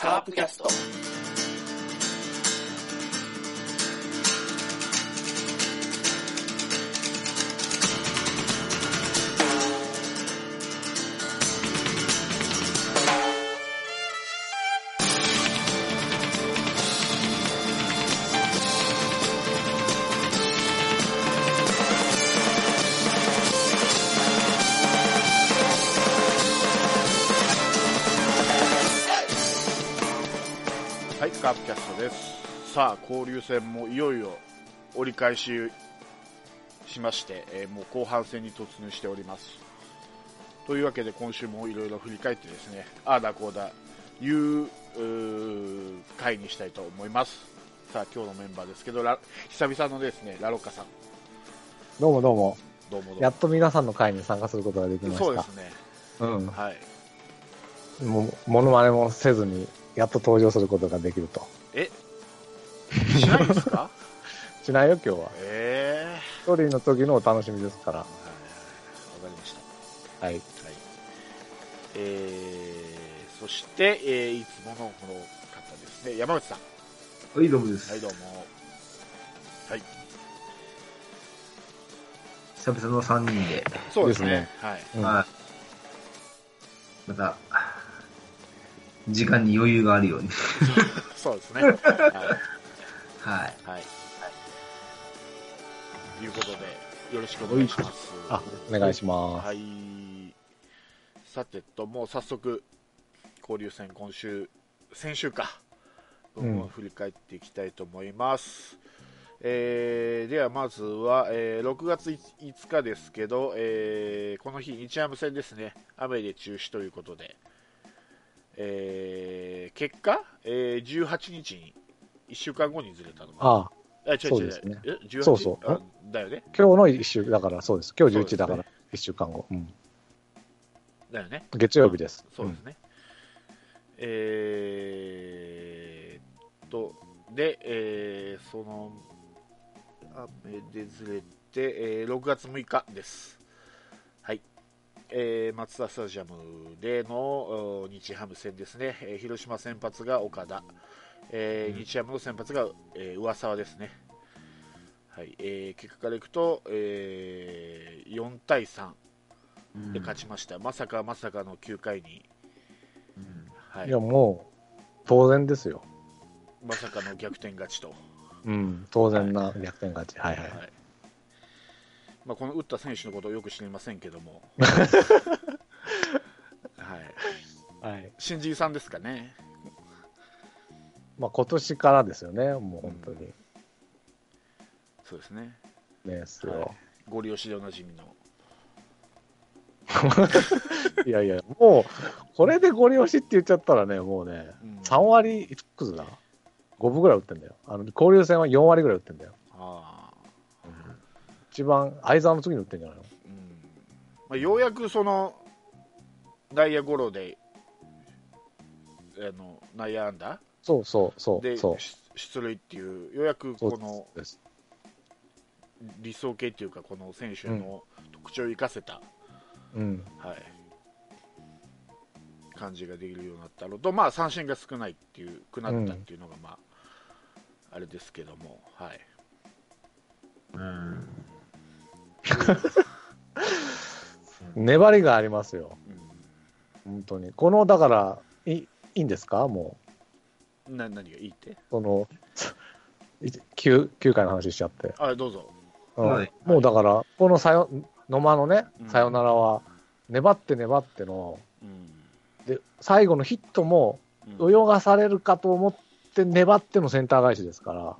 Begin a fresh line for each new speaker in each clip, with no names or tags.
カープキャスト。
さあ、交流戦もいよいよ折り返ししまして、えーもう後半戦に突入しております。というわけで今週もいろいろ振り返ってですね、ああだこうだ、いう回にしたいと思います。さあ、今日のメンバーですけど、ラ久々のですね、ラロッカさん、
どうもどうも。
どうもどうも。
やっと皆さんの会に参加することができました。
そうですね。
うん。
はい。
もう、モノマネもせずに、やっと登場することができると。
え？しないんですか？
しないよ、今日は。
え
一人の時のお楽しみですから。
わかりました。
はい。
はい。えー、そして、えー、いつものこの方ですね、山内さん。
はい、どうもです。
はい、どうも。はい。
久々の3人で、
そうですね。はい。
うん
はい。また、時間に余裕があるように。
そうですね。はい。
はい。
はい。ということで、よろしくお願いします。
あ、お願いします。
はい。さてと、もう早速、交流戦今週、先週か、
うん
を振り返っていきたいと思います。えーではまずは、えー6月5日ですけど、えーこの日、日ハム戦ですね、雨で中止ということで、えー結果、えー18日に、1週間後にずれたのか
ああ、
違う違う
そうですね
え18
そうそう
あだよね。
今日の一週、だからそうです。今日11
そうですね
だから一週間後。うん。
だよね。
月曜日です。
そうですね。えーっと、で、えーその、雨でずれて、えー6月6日です。はい。えー、マツダスタジアムでのお日ハム戦ですね。えー広島先発が岡田、えー
うん
日ハムの先発が、えー上沢ですね。はい。えー結果からいくと、えー4対3で勝ちました。まさかまさかの9回に、
うん
はい
いや、もう、当然ですよ。
まさかの逆転勝ちと、
うん。当然な逆転勝ち。はいはい。
はいまあ、この打った選手のことをよく知りませんけども、はい、
はい。
新人さんですかね、
まあ今年からですよね。もう本当に。
そうですね、
ね、す
はい
よ。
ゴリ押しでおなじみの、
いやいや、もう、これでゴリ押しって言っちゃったらね、もうね、
うん
3割いくつだ ?5 分ぐらい打ってんだよ。あの、交流戦は4割ぐらい打ってんだよ。
あ
一番、相沢の次に打ってんじゃないの？
ーうんまあ、ようやくその内野ゴロで、あの内野安打
そうそうそ
で
う、そう。
し出塁っていう、ようやくこの
です。
理想形っていうか、この選手の特徴を生かせた。
うん。
はい、感じができるようになったのと、まあ、三振が少ないっていうくなったっていうのが、まああれですけども、はい、
うん。
粘りがありますよ。
うん
本当に。この、だから、いいいんですか？も
な何がいいって。
う、その、9, 9回の話しちゃって。
あどうぞ、
うん。
はい。
もうだから、このさよ野間のね
うん、
さよならは、粘って粘っての、
うん。
で、最後のヒットも、
うん。
泳がされるかと思って粘ってのセンター返しですから、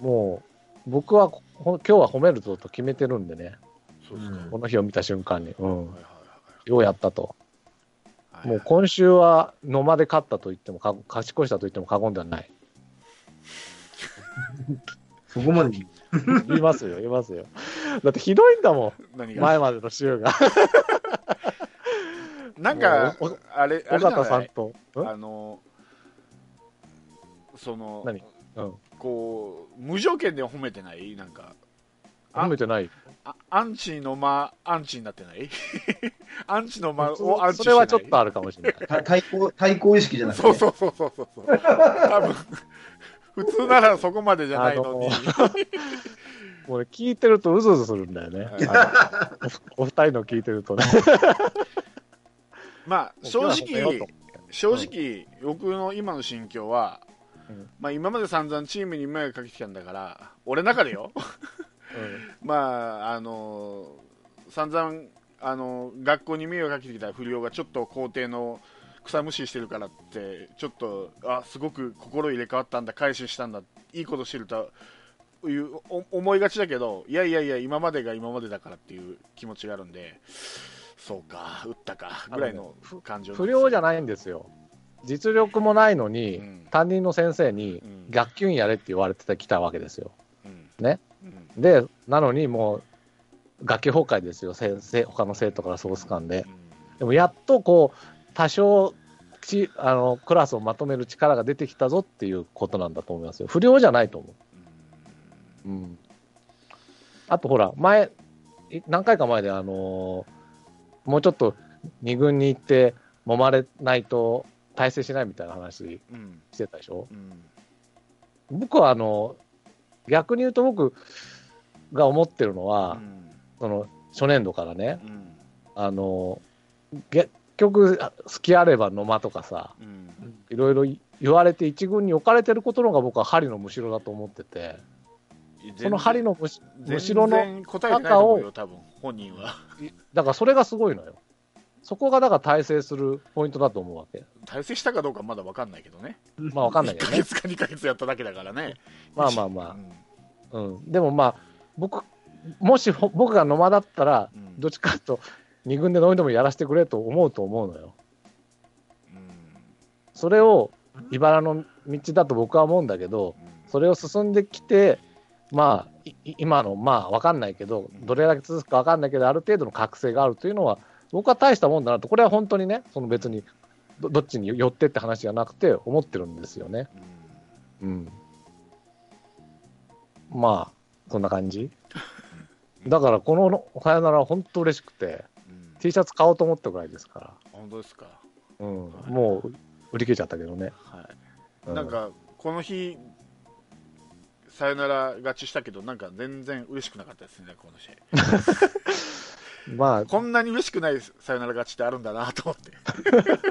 うん。
もう、僕はほ今日は褒めるぞと決めてるんでね、
そうですか、
うん。
この日を見た瞬間に、ようやったと。もう今週は野間で勝ったと言ってもか、勝ち越したと言っても過言ではない。
そこまで、
言いますよ、言いますよ。だってひどいんだもん、前までの週が。
なんかあれあれ
尾形さんと、ん？
あのその
何？うん、
こう無条件で褒めてない？なんか
褒めてない。
あアンチの間、アンチになってない？アンチの間
そ
をアンチ
それはちょっとあるかもしれない。
た対抗、対抗意識じゃなくて？
そうそうそうそうそう。多分、普通ならそこまでじゃないのに。
もうね、聞いてるとうずうずするんだよね。おお二人の聞いてるとね。
まあ、正直、正直、僕の今の心境は、
うん
まあ今まで散々チームに迷惑かけてきたんだから、俺の中でよ。まあ、あの散々、あの学校に迷惑かけてきた不良がちょっと校庭の草むしりしてるからって、ちょっと、あすごく心入れ替わったんだ、改心したんだ、いいことしてるというお思いがちだけど、いやいやいや、今までが今までだからっていう気持ちがあるんで、そうか、打ったかぐらいの感情
不良じゃ
ない、
んですよ。実力もないのに、
うん。
担任の先生に
うん
学級委員やれって言われてきたわけですよ。
うん。
ね。
うん
で、なのにもう、学級崩壊ですよ、先生、他の生徒からソース感で。でもやっとこう、多少ちあの、クラスをまとめる力が出てきたぞっていうことなんだと思いますよ。不良じゃないと思う。うん。あとほら、前、い何回か前で、あのーもうちょっと2軍に行って、揉まれないと大成しないみたいな話
うん
してたでしょ？
うん
僕はあの、逆に言うと僕が思ってるの
う
は、
ん
その初年度からね、
うん
あの、結局、あ好きあれば野間とかさ、
うん
いろいろ言われて一軍に置かれてることのが僕は針のむしろだと思ってて、その針のむしむしろの、
全然答えてないと思うよ、多分本人は。
だからそれがすごいのよ。そこがだから大成するポイントだと思うわけ。
大成したかどうかまだ分かんないけどね。
まあわかんない
1
けどね。
ヶ月か2ヶ月やっただけだからね。
まあまあま
うん
あ。うん。でもまあ、僕、もしほ僕が野間だったら、
うん
どっちかと2軍でどうにでもやらせてくれと思うと思うのよ。それを茨の道だと僕は思うんだけど、それを進んできて、まあ、今の、まあ、わかんないけど、どれだけ続くかわかんないけど、ある程度の覚醒があるというのは、僕は大したもんだなと、これは本当にね、その別にど、どっちに寄ってって話じゃなくて、思ってるんですよね。
うん
うん。まあ、そんな感じ？だから、このさよならは本当嬉しくて、
うん
T シャツ買おうと思ったぐらいですか
本当ですか？
ら、うん、もう売り切れちゃったけどね。
は
う
い。なんか、この日、さよなら勝ちしたけど、なんか全然嬉しくなかったですね、この試合。
まあ、
こんなに嬉しくないさよなら勝ちってあるんだなと思って。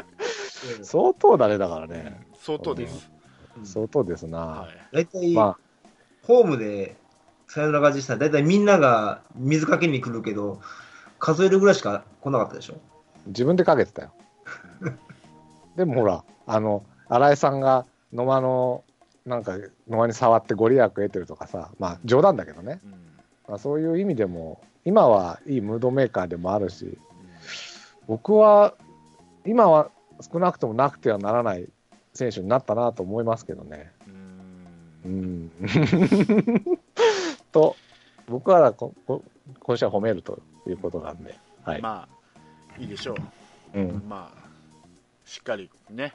相当だね、だからね。
相当です。
相当ですな。
はい。
大体、
ま
ホームでサヨナラ勝ちしたら、大体みんなが水かけに来るけど、数えるぐらいしか来なかったでしょ？
あ、自分でかけてたよ。でもほら、あの、新井さんが野間の、なんか、野間に触ってご利益得てるとかさ、まあ冗談だけどね。
うん
まあ、そういう意味でも、今はいいムードメーカーでもあるし、僕は、今は少なくともなくてはならない選手になったなと思いますけどね。
う
うんん。と、僕はここ今週は褒めるということなんで、はい。
まあ、いいでしょう。
うん、
まあ、しっかりね、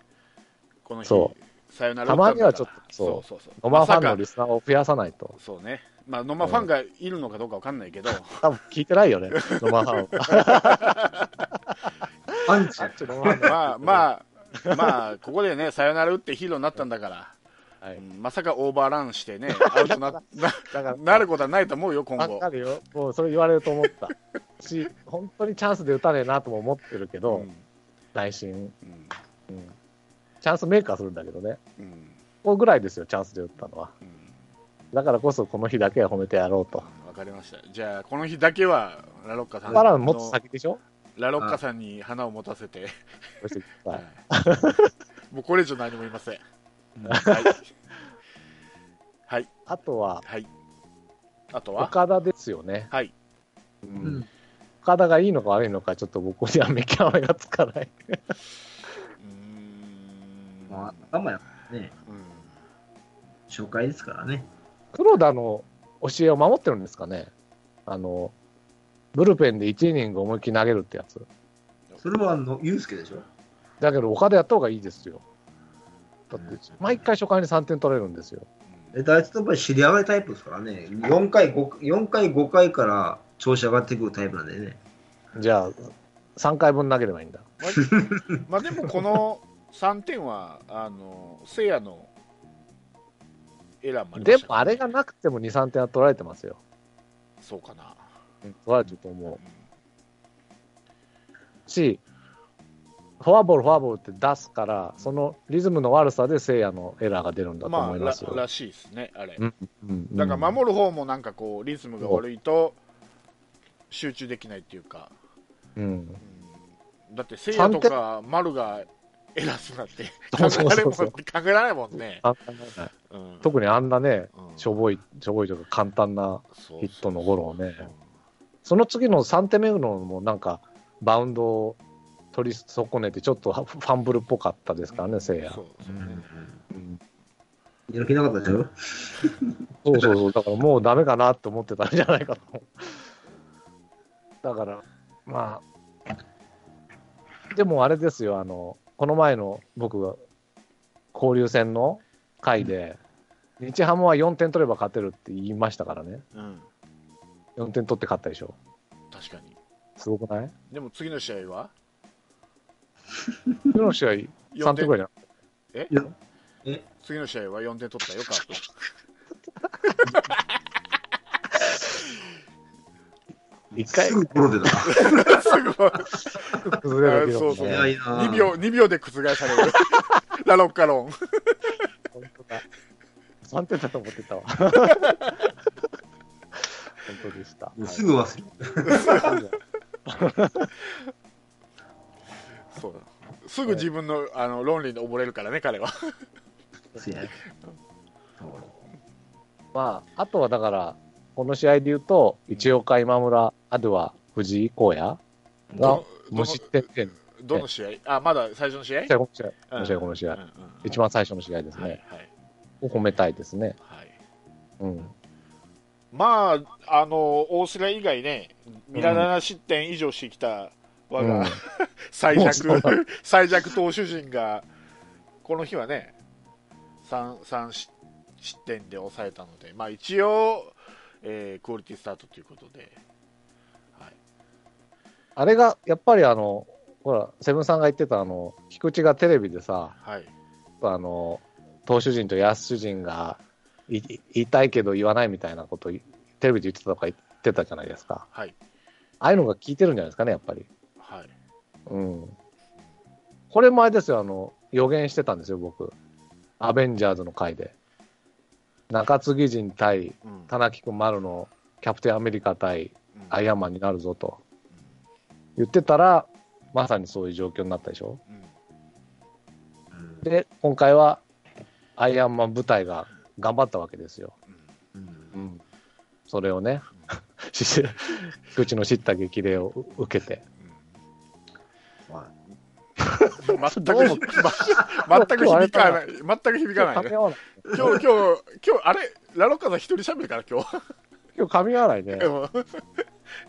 この日
そ、
さよなら
たまにはちょっと
そ
そう
そうそう。
野間ファンのリスナーを増やさないと。
そうね。まあ、野間ファンがいるのかどうかわかんないけど、
多分聞いてないよね、野間ファンは。
アンチ
まあまあ、まあ、ここでね、さよなら打ってヒーローになったんだから、
はい
うんまさかオーバーランしてね、アウトななることはないと思うよ、今後
わか。るよ。もうそれ言われると思った。し、本当にチャンスで打たねえなとも思ってるけど、
うん
内心、
うん
うん。チャンスメーカーするんだけどね。
うん
ここぐらいですよ、チャンスで打ったのは。
うん
だからこそこの日だけは褒めてやろうと。
わかりました。じゃあ、この日だけは、ラロッカさん
だからもっと先でしょ？
ラロッカさんに花を持たせて、は
はい
いもうこれ以上何も言いません。はい。はい。
あとは、
はい。あとは？
岡田ですよね。
はい。
う
うん
ん岡田がいいのか悪いのか、ちょっと僕には見極めがつかない。
うーん。
まあ、あんまやね、
うん
紹介ですからね。
黒田の教えを守ってるんですかねあの、ブルペンで1イニング思いっきり投げるってやつ。
それはあの、ユースケでしょ？
だけど、岡田やった方がいいですよ。だって、毎回初回に3点取れるんですよ。
であいつとやっぱり知り上がりタイプですからね。4回、5, 4回、5回から調子上がってくるタイプなんでね。
じゃあ、3回分投げればいいんだ。
ま あでもこの3点は、あの、せいやのエラーもありま
で
した
もあれがなくても2、3点は取られてますよ。
そうかな。
うん取られてると思
うん
うし、フォアボール、フォアボールって出すから、そのリズムの悪さで聖夜のエラーが出るんだと
まあら
思いますよ。
らしいですね、あれ。
うんうん
だから守る方もなんかこうリズムが悪いと集中できないっていうか、
うん。
うん。だってせいやとか丸がエラーするなんて考えられない。もん。ね。
特にあんなね、
うん。
しょぼい、しょぼいというか簡単なヒットのゴロをね。
うん
その次の3手目のもなんか、バウンドを取り損ねて、ちょっとファンブルっぽかったですからね、せいや。
やる気なかったでしょ？
そうそうそう、だからもうダメかなって思ってたんじゃないかと。だから、まあ、でもあれですよ、あの、この前の僕が交流戦の回で、日ハムは4点取れば勝てるって言いましたからね。
うん、
4点取って勝ったでしょ。
確かに。
すごくない？
でも次の試合は？
次の試合、3点ぐらいじゃ
いや、え、
次の試合は4点取ったよ、カープ。
ん。1回
すぐボロ出たな。
すごい。
崩れ
そうそう
ね
早いな
2秒、2秒で覆される。ラロッカロン。
本当だ。3点だと思ってたわ。本当でした。
すぐ忘れる。
そうだすぐ自分のあの論理に溺れるからね、彼は。
そうやね。
まあ、あとはだから、この試合で言うと、一岡、今村、あとは藤井荒野が
ど
無失点で、
どの試合？あ、まだ最初の試合？
この試合、こ
うん。
の試合、この試合一番最初の試合です
はい
ね。
はい。
を褒めたいですね。
はい。
うん。
まあ、あの、大須賀以外ね、ミラ7失点以上してきた我が、
うん。
最弱、最弱投手陣が、この日はね、3, 三失失点で抑えたので、まあ一応、えークオリティスタートということで、はい、
あれが、やっぱりあの、ほら、セブンさんが言ってた、あの、菊池がテレビでさ、
はい、
あの、投手陣と野手陣がい言いたいけど言わないみたいなこと、テレビで言ってたとか言ってたじゃないですか。
はい、
ああいうのが効いてるんじゃないですかね、やっぱり。
はい。
うん。これもあれですよ、あの、予言してたんですよ、僕。アベンジャーズの回で。中継ぎ陣対
うん
田中君丸のキャプテンアメリカ対
うん
アイアンマンになるぞと言ってたら、まさにそういう状況になったでしょ。
うん
で、今回はアイアンマン部隊が頑張ったわけですよ。
うん。
それをね、し菊池の知った激励を受けて。
ま
全く全く響かない、全く響かないね。今日、今日、今日、あれ、ラロッカさん一人喋るから、今日。
今日噛み合わないね。
うん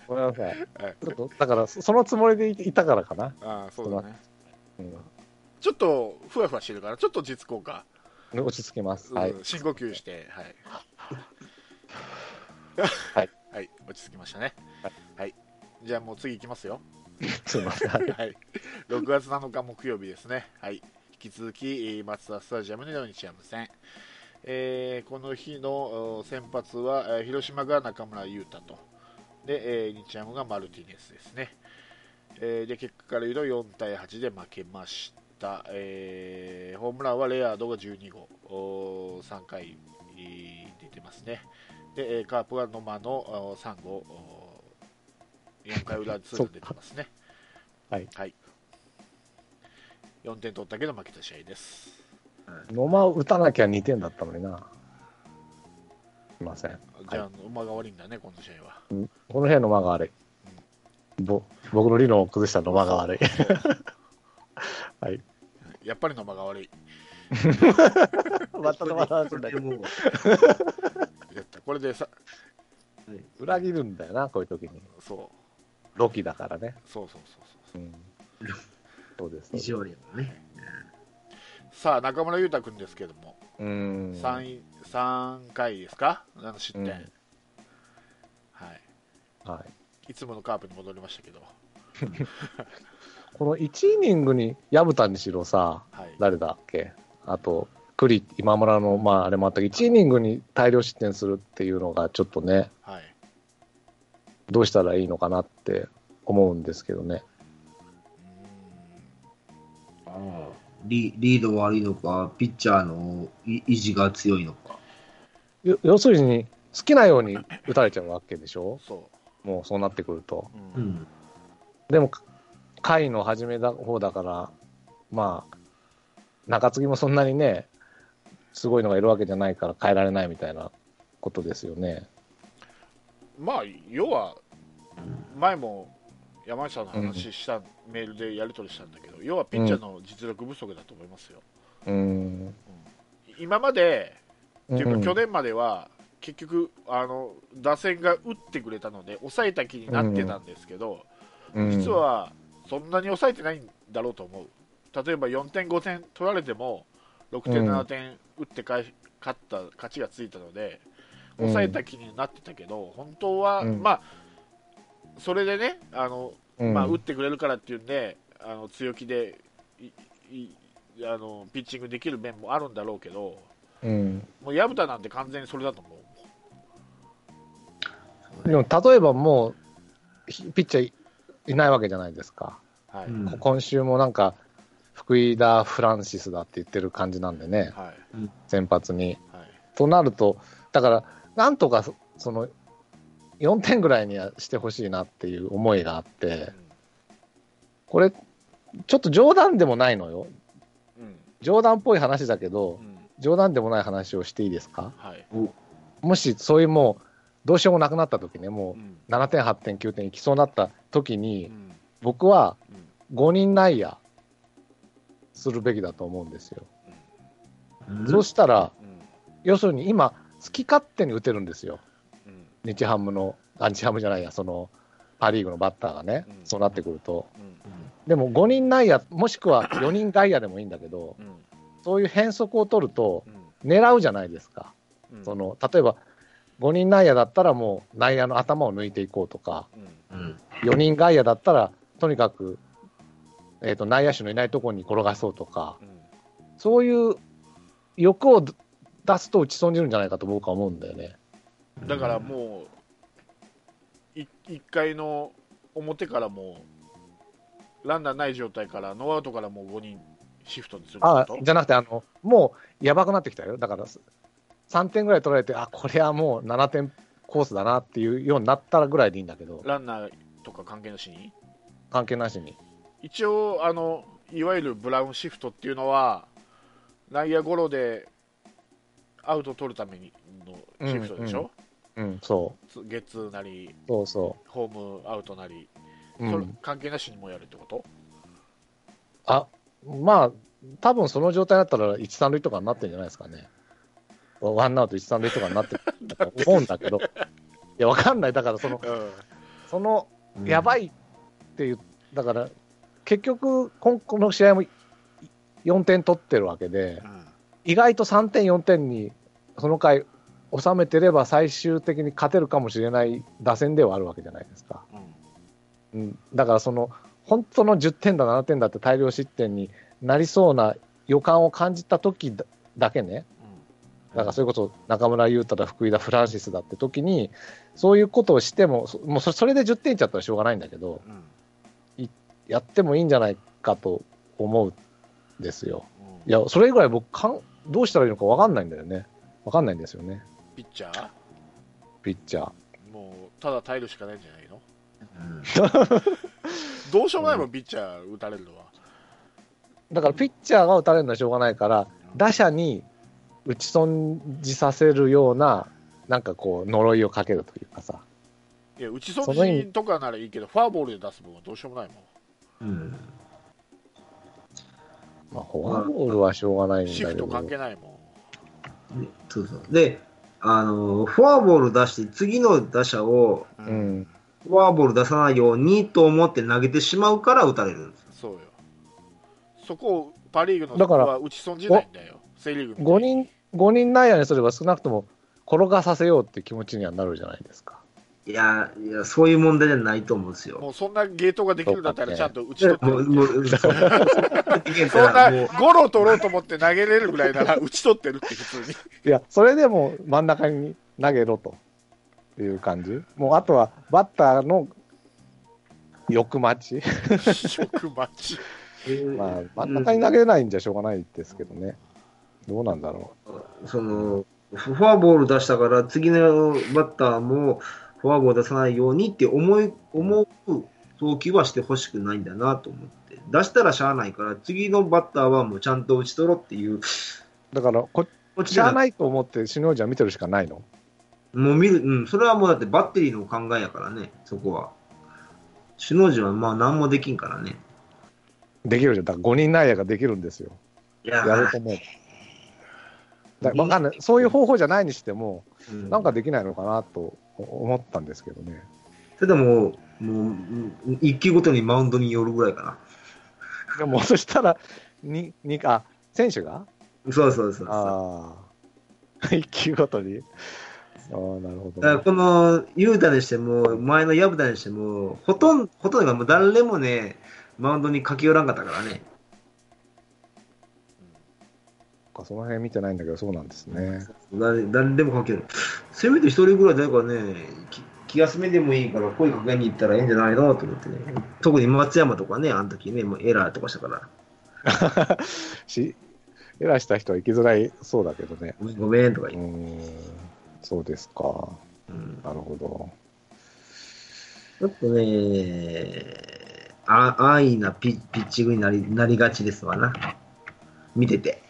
ごめんなさい。
はい
ちょっと、だから、そそのつもりでいいたからかな。
ああ、そうだね。
うん。
ちょっと、ふわふわしてるから、ちょっと落ち着こうか。
落ち着きます。はい。
うん深呼吸して、はい。
はい。
はい、落ち着きましたね。はい。じゃあもう次行きますよ。
すいません。はい
はい。6月7日木曜日ですね。はい。引き続き、えーマツダスタジアムでの日ハム戦。えーこの日のお先発は、えー広島が中村優太と。で、えー日ハムがマルティネスですね。えーで、結果から言うと4対8で負けました。えーホームランはレアードが12号。お3回えー出てますね。で、えーカープが野間のお3号。お4回裏ツーラン出てますね。
はい。
はい。4点取ったけど負けた試合です。
野間を打たなきゃ2点だったのにな。すいません。
じゃあ、馬が悪いんだね、この試合は。
うんこの辺の間が悪い。ぼ僕の理論を崩した野間が悪い。はい。
やっぱり野間が悪い。
また野間の話
こ
だけど
これでさ、
裏切るんだよな、こういう時に。
そう、
ロキだからね。
そうそうそうそう。
うん。そうです。
意地悪いもんね。
さあ、中村優太君ですけども、
うん。
3, 三回ですか、7失点、
うん
はい、
はい。
いつものカープに戻りましたけど、
この1イニングに薮田にしろさ、
はい、
誰だっけ？あと、栗、今村の、まあ、あれもあったけど、1イニングに大量失点するっていうのが、ちょっとね、
はい、
どうしたらいいのかなって思うんですけどね。
リリード悪いのか、ピッチャーのい意地が強いのか。
よ要するに、好きなように打たれちゃうわけでしょ？
そ
もうそうなってくると。
う、うん
うん。
でも、回の始めだ方だから、まあ、中継ぎもそんなにね、すごいのがいるわけじゃないから変えられないみたいなことですよね。
まあ、要は、前も山内さんの話した、メールでやり取りしたんだけど、要はピッチャーの実力不足だと思いますよ。
うん。
今まで、っていうか、
うん
去年までは、結局あの、打線が打ってくれたので、抑えた気になってたんですけど、
うん
実はそんなに抑えてないんだろうと思う。例えば4点、5点取られても、6点、
うん
7点打って勝った勝ちがついたので、抑えた気になってたけど、本当は、
うん。
まあ、それでね、あの
うん。
まあ、打ってくれるからっていうんで、あの強気でいいあのピッチングできる面もあるんだろうけど、
うん。
もう薮田なんて完全にそれだと思う。
でも、例えばもう、ひピッチャーいいないわけじゃないですか。
はい、
今週もなんか、福井だ、フランシスだって言ってる感じなんでね、
はい、
先発に。
はい、
となると、だから、なんとかそその4点ぐらいにはしてほしいなっていう思いがあって、これ、ちょっと冗談でもないのよ。
うん、うん、
冗談っぽい話だけど
う、ん、
冗談でもない話をしていいですか？
はい、
もしそういうもう、どうしようもなくなった時ね、も
うん、
う7点、8点、9点いきそうになった時
う
に、
ん、
僕は
うん。
5人内野するべきだと思うんですよ。
うん。
そうしたら、
うん、
要するに今、好き勝手に打てるんですよ。
うん、
日ハムの、あ、日ハムじゃないや、その、パ・リーグのバッターがね、
うん
そうなってくると。
うん、
でも5人内野、もしくは4人外野でもいいんだけど、
うん、
そういう変則を取ると、
うん、
狙うじゃないですか。
うん、
その、例えば、5人内野だったらもう内野の頭を抜いていこうとか、
うん、
うん。
4人外野だったら、とにかく、えっ、と、内野手のいないところに転がそうとか、
うん、
そういう欲を出すと打ち損じるんじゃないかと僕は思うんだよね。
だからもう、い1回の表からもう、ランナーない状態から、ノーアウトからもう5人シフトにする
あじゃなくてあの、もうやばくなってきたよ。だから、3点ぐらい取られて、あ、これはもう7点コースだなっていうようになったらぐらいでいいんだけど、
ランナーとか関係なしに？
関係なしに。
一応あの、いわゆるブラウンシフトっていうのは、内野ゴロでアウト取るためにのシフトでしょ、
うん、そ
つゲッツーなり、
う、そう。そ
ホームアウトなり、
う。う
それ
ん、
関係なしにもやるってこと？
あ、まあ、多分その状態だったら、1、3塁とかになってるんじゃないですかね。ワンアウト1、3塁とかになってると思うんだけど、いや、わかんない。だから、その、
うん。
その、
うん。
やばいっていう、だから、結局、今この試合も4点取ってるわけで、意外と3点、4点にその回収めてれば最終的に勝てるかもしれない打線ではあるわけじゃないですか。
うん。
うん、だからその本当の10点だ、7点だって大量失点になりそうな予感を感じた時だだけね、だからそれこそ中村優太だ、福井だ、フランシスだって時に、そういうことをしても、そもうそそれで10点いっちゃったらしょうがないんだけど、
うん。
やってもいいんじゃないかと思うんですよ。
うん。
いや、それぐらい僕かん、どうしたらいいのか分かんないんだよね。分かんないんですよね、
ピッチャー？
ピッチャー。
もうただ耐えるしかないんじゃないの？
うん
どうしようもないもん、ピッチャー打たれるのは。
だからピッチャーが打たれるのはしょうがないから、打者に打ち損じさせるような、なんかこう、呪いをかけるというかさ。
いや打ち損じとかならいいけど、フォアボールで出す分はどうしようもないもん。
うん
まあ、フォアボールはしょうがないんだけど。
シフト関係ないもん。
でそうそう。で、あの、フォアボール出して、次の打者を
う
うん。
フォアボール出さないようにと思って投げてしまうから打たれるんです。
そうよ。そこをパ・リーグの
だから
は打ち損じないんだよ、セ・リーグみたい
5
に
人、5人内野にすれば少なくとも転がさせようって気持ちにはなるじゃないですか。
いや、いや、そういう問題じゃないと思うんですよ。
もうそんなゲートができるんだったらちゃんと打ち取って
もう、もう、そ
んなゴロ取ろうと思って投げれるぐらいなら打ち取ってるって普通に。
いや、それでも真ん中に投げろという感じ。もうあとはバッターの欲待ち。
食待ち。
まあ、真ん中に投げれないんじゃしょうがないですけどね。どうなんだろ
その、フォアボール出したから、次のバッターもフォアボール出さないようにって思い、思う投球はしてほしくないんだなと思って。出したらしゃあないから、次のバッターはもうちゃんと打ち取ろうっていう、
う。だから、こ
こっち
しゃあ
い。
ないと思って、首脳陣は見てるしかないの？
もう見る、うん、それはもうだってバッテリーの考えやからね、そこは。首脳陣はまあ何もできんからね。
できるじゃん。だから5人内野ができるんですよ。
いや
やろうと思う。だわかんない。そういう方法じゃないにしても、
うん
なんかできないのかなと思ったんですけどね。
それでも、もう、うん一球ごとにマウンドに寄るぐらいか
でも、そしたら、に、に、あ、選手が？
な。そうそうそうそう。
ああ。一球ごとに。ああ、なるほどね、
だからこの、雄太にしても、前の薮田にしても、ほとんど、ほとんどがもう誰もね、マウンドに駆け寄らんかったからね。
そその辺見てないんだけど、そうなんですね。
誰誰でも駆け寄る。せめて一人ぐらい誰かね、き気休めでもいいから声かけに行ったらいいんじゃないのと思ってね。特に松山とかね、あの時ね、もうエラーとかしたから、
し、エラーした人は行きづらいそうだけどね。
ごめんごめんとか
う
言って。
そうですか。
うん
なるほど。
ちょっとね、あ安易なピピッチングになりなりがちですわな。見てて。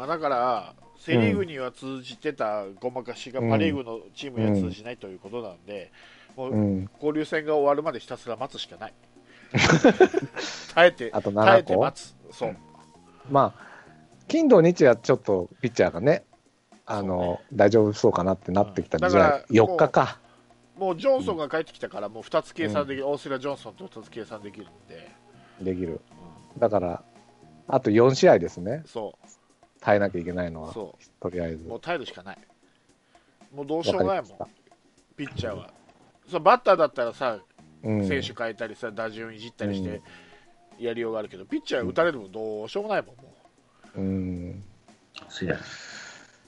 まあだから、セ・リーグには通じてたごまかしがパ・リーグのチームには通じないということなんで、も
う。
うん交流戦が終わるまでひたすら待つしかない。耐えて、
あと7
耐えて
個
待つ。そう。
まあ、金土日はちょっとピッチャーがね、あの、大丈夫そうかなってなってきた
うん
じゃあ
だから
4日か。
もうジョンソンが帰ってきたから、もう2つ計算できる、大瀬良ジョンソンと2つ計算できるんで、
できる。
う
だから、あと4試合ですね
ん、。そ
耐えなきゃいけないのは、
そ
とりあえず
う、。もう耐えるしかない。もうどうしようもないもんピッチャーは。そうバッターだったらさ、
うん
選手変えたりさ、打順いじったりしてやりようがあるけど、ピッチャー打たれるもどうしようもないもん、も
うん
そうや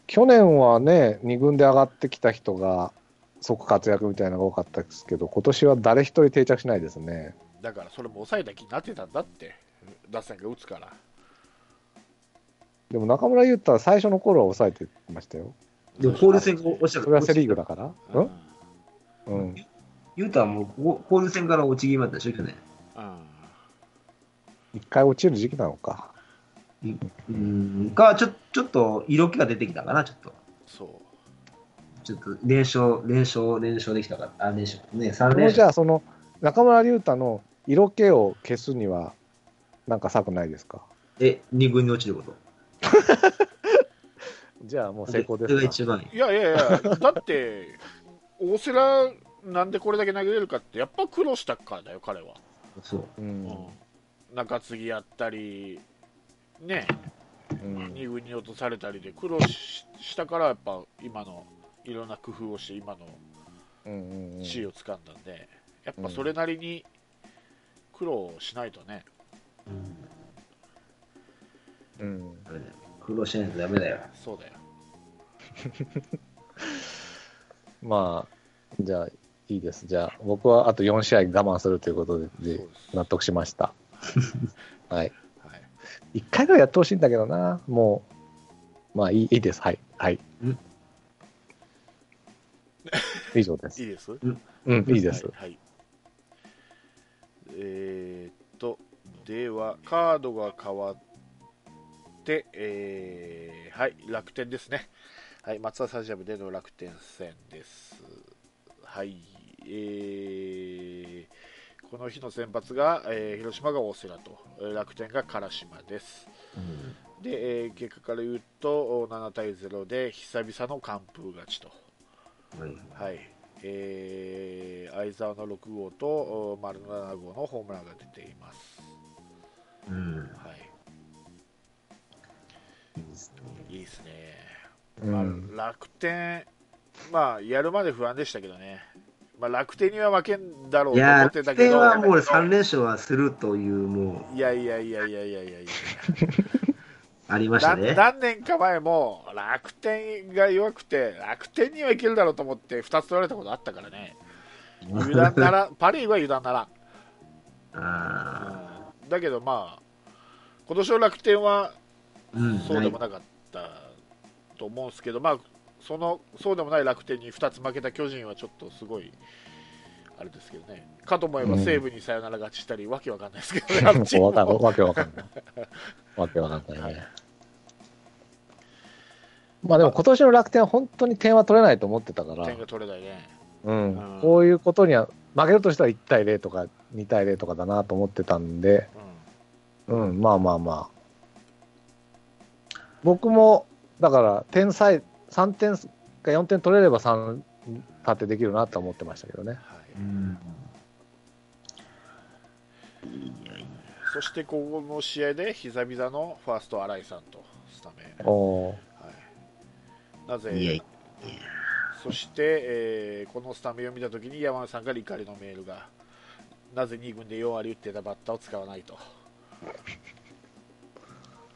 去年はね、2軍で上がってきた人が即活躍みたいなのが多かったですけど、今年は誰一人定着しないですね。
う。だからそれも抑えた気になってたんだって、打線が打つから。
でも中村優太は最初の頃は抑えてましたよ。
でも交流戦が落ちた
それはセ・リーグだから。
う
うんんうん。
ユータはもうご交流戦から落ち気味だったでしょ、去年。
うん
一回落ちる時期なのか。
うん、か、ちょちょっと色気が出てきたかな、ちょっと。
そう。
ちょっと連勝、連勝、連勝できたかあ、連勝。ね、3
も
連勝。
うじゃあ、その中村優太の色気を消すには、なんか策ないですか
え、2軍に落ちること。
じゃあもう成功ですか
一番。い
やいやいや、だって、大瀬良なんでこれだけ投げれるかって、やっぱ苦労したからだよ、彼は。
そう。
う。
うん。ん中継ぎやったり、ね、
うん。
2軍に落とされたりで苦労ししたから、やっぱ今のいろんな工夫をして、今の地位を掴んだんで、やっぱそれなりに苦労しないとね、
うん
うん
ダメだよ苦労しないとダメだよ。
そうだよ。
まあ、じゃあ、いいです。じゃあ、僕はあと4試合我慢するということで、で納得しました。はい。
はい
1回ぐらいやってほしいんだけどな、もう。まあ、いいいいです。はい。はい
ん。
以上です。
いいです？
うん、いいです。
はいはいえーっと、では、カードが変わって、えーはい、楽天ですね。はい、松田スタジアムでの楽天戦です。はい、えーこの日の先発が、えー広島が大瀬良と、えー楽天が唐島です。で、えー結果から言うと、7対0で久々の完封勝ちと。
はい
はい、えー、相沢の6号とお丸の7号のホームランが出ています。
うん。
はい。いいですね。まあ
うん、
楽天、まあ、やるまで不安でしたけどね。まあ、楽天には負けんだろうと思って
楽
たけど、
天はもう俺3連勝はするという、もう、
いやいやいやいやいやいやいや。
ありましたね。
何年か前も楽天が弱くて楽天にはいけるだろうと思って2つ取られたことあったからね油断なら パ・リーグは油断ならん、
あ
うんだけどまあ今年の楽天はそうでもなかったと思うんですけど、まあそのそうでもない楽天に2つ負けた巨人はちょっとすごいあれですけどね。かと思えば西武にサヨナラ勝ちしたり、わけわかんないですけどね
わけわかんない。わけわかんないね。まあでも今年の楽天は本当に点は取れないと思ってたから、
点が取れないね。
うん。
うん。
こういうことには、負けるとしたら1対0とか2対0とかだなと思ってたんで、
うん。
うん、まあまあまあ。僕も、だから、点さえ、3点か4点取れれば3立てできるなと思ってましたけどね。
はい。
うん。
そしてここの試合で久々のファースト新井さんとスタメン、はい、なぜ
いやいや。
そして、えーこのスタメンを見たときに山根さんから怒りのメールがなぜ2軍で4割打ってたバッターを使わないと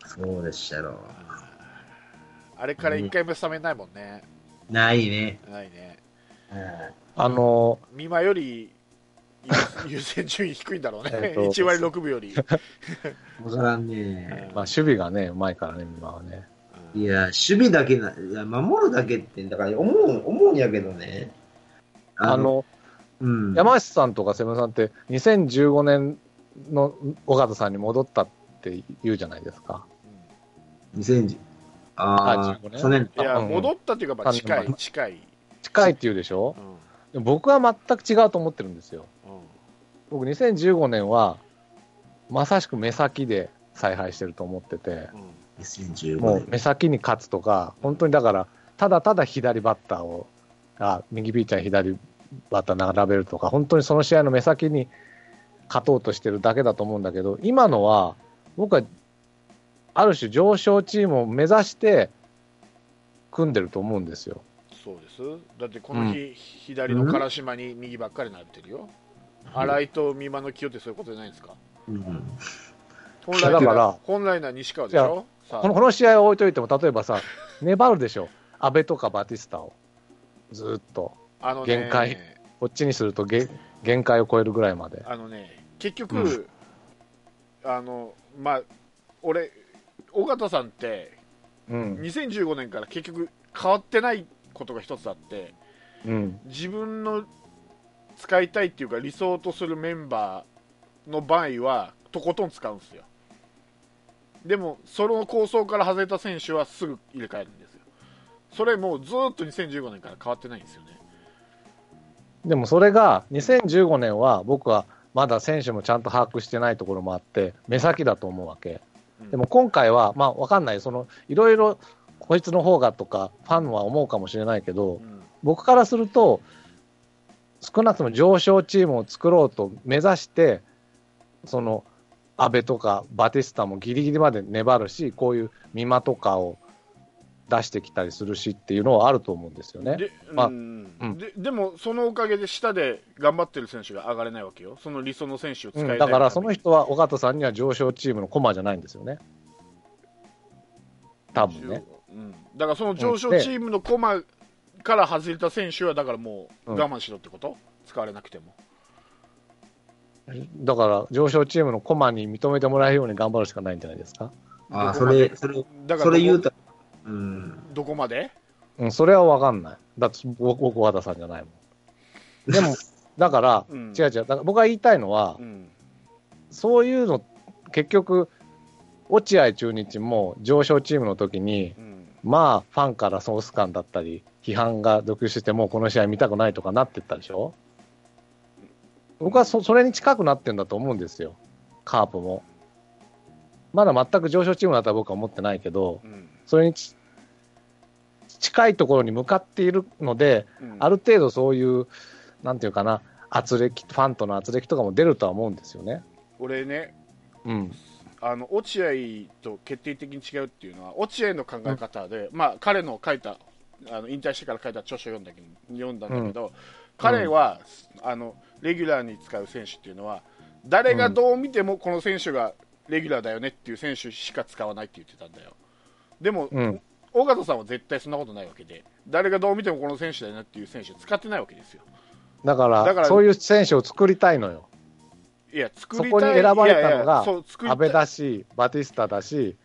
そうでしたろ
あれから1回目スタメンないもんね、
う。ないね。
ないね
あの
美馬より優 優先順位低いんだろうね、
えっと
1割6分より、
わからんね。
まあ、守備がね、うまいからね、今はね。
いや、守備だけな、いや、守るだけって、だから思う、思うんやけどね。
あ、の、
うん。
山下さんとかセブンさんって、2015年の尾形さんに戻ったって言うじゃないですか。
2010、あ
あ15
あ、
年
去年、
いや、
うん
戻ったっていうか、まあ、近い、近い、
近いって言うでしょ？
うん。
でも僕は全く違うと思ってるんですよ。
うん。
僕2015年は、まさしく目先で采配してると思ってて、
2015
もう
年。
目先に勝つとか、本当にだから、ただただ左バッターを、あ右ピッチャーに左バッター並べるとか、本当にその試合の目先に勝とうとしてるだけだと思うんだけど、今のは、僕は、ある種上昇チームを目指して組んでると思うんですよ。
そうです。だってこの日、左の唐島に右ばっかりなってるよ、新井と美馬の起用ってそういうことじゃないんですか、
うん。
本来
だから
本来なら西川でしょ、
このこの試合を置いといても、例えばさ、粘るでしょ、阿部とかバティスタを、ずーっと、
あのね
限界。こっちにするとげ限界を超えるぐらいまで。
あのね結局、
うん。
あのまあ俺尾形さんって
うん、
2015年から結局変わってないことが一つあって
うん、
自分の使いたいっていうか理想とするメンバーの場合はとことん使うんですよ。でもその構想から外れた選手はすぐ入れ替えるんですよ。それもうずーっと2015年から変わってないんですよね。
でもそれが2015年は僕はまだ選手もちゃんと把握してないところもあって、目先だと思うわけ。
うん。
でも今回は、まあわかんない、そのいろいろこいつの方がとか、ファンは思うかもしれないけど
う、ん。
僕からすると、少なくとも上昇チームを作ろうと目指して、その阿部とかバティスタもギリギリまで粘るし、こういう美馬とかを出してきたりするしっていうのはあると思うんですよね。
で,、
まあ
うん。
うん。
ででもそのおかげで下で頑張ってる選手が上がれないわけよ。その理想の選手を使い
うん、だからその人は尾形さんには上昇チームの駒じゃないんですよね。多分ね。
うん、だからその上昇チームの駒から外れた選手はだからもう我慢しろってこと、使われなくても。
だから上昇チームの駒に認めてもらえるように頑張るしかないんじゃないですか。
あそれ、それ、
だから
それ言うたうん。
どこまで？
うん、それは分かんない。だって僕、僕、和田さんじゃないもん。でも、だから、
うん
違う違う、だから僕が言いたいのは
う、ん
そういうの、結局、落合中日も上昇チームの時に、
うん
まあ、ファンからソース感だったり、批判が続出して、もうこの試合見たくないとかなってったでしょ？僕はそそれに近くなってんだと思うんですよ、カープも。まだ全く上昇チームだとは僕は思ってないけど、
うん
それにち近いところに向かっているので、
うん。
ある程度そういう、なんていうかな、圧力、ファンとの圧力とかも出るとは思うんですよね。
俺ね
うん。
あの落合と決定的に違うっていうのは落合の考え方で、まあ、彼の書いたあの引退してから書いた著書を読んだけど読んだんだけど、彼は、あのレギュラーに使う選手っていうのは誰がどう見てもこの選手がレギュラーだよねっていう選手しか使わないって言ってたんだよでも、
うん
尾形さんは絶対そんなことないわけで誰がどう見てもこの選手だよねっていう選手使ってないわけですよ
だから、
だから
そういう選手を作りたいのよ。
いや作
そ
りたい
こに選ばれたのが
そう作りたい
安倍だし、バティスタだし、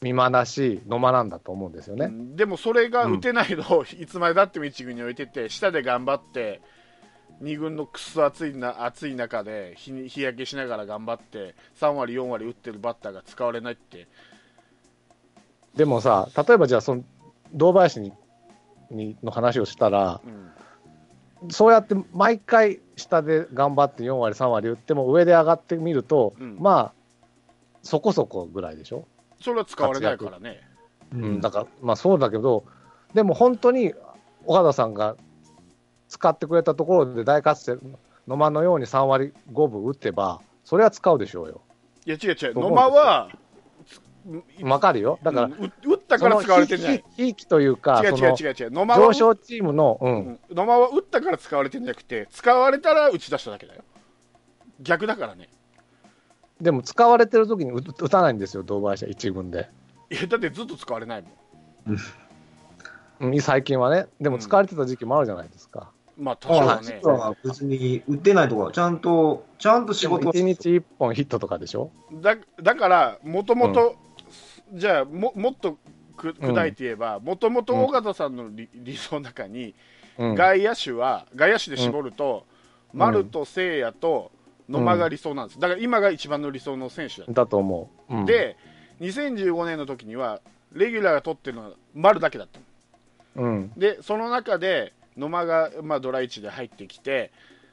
美馬だし、野間なんだと思うんですよね。
うんでもそれが打てないのを いつまでたっても1軍に置いてて下で頑張って2軍のくっそ暑いな暑い中で日に日焼けしながら頑張って3割、4割打ってるバッターが使われないって
でもさ、例えばじゃあ、その堂林ににの話をしたら、
うん
そうやって毎回下で頑張って4割、3割打っても上で上がってみると、
うん
まあ、そこそこぐらいでしょ？
それは使われないからね。
うん、だから、まあそうだけど、でも本当に岡田さんが使ってくれたところで大活躍、野間のように3割5分打てば、それは使うでしょうよ。
いや違う違う、野間は、
わかるよ。だから、
うん打打ったから使われてんじゃない
ひいきというか、
違う
その
違う違う違う、野間は
上昇チームの、う、
うんん野間は打ったから使われてんじゃなくて、使われたら打ち出しただけだよ。逆だからね。
でも使われてる時に打打たないんですよ、堂林は1軍で。
いやだってずっと使われないもん。
うん、最近はね、でも使われてた時期もあるじゃないですか。
まあ、多少はね
実。は別に打ってないとか、ちゃんと、ちゃんと仕事を
1日1本ヒットとかでしょ？
だだから、もともと、じゃあも、もっとく砕いて言えば、もともと尾形さんの理,、理想の中に、
うん、
外野手は、外野手で絞ると、
ん。
丸と聖也と野間が理想なんです、だから今が一番の理想の選手だ、
だと思う。うん、
で、2015年の時には、レギュラーが取ってるのは丸だけだった。の
うん、
で、その中で野間が、まあ、ドラ1で入ってきて、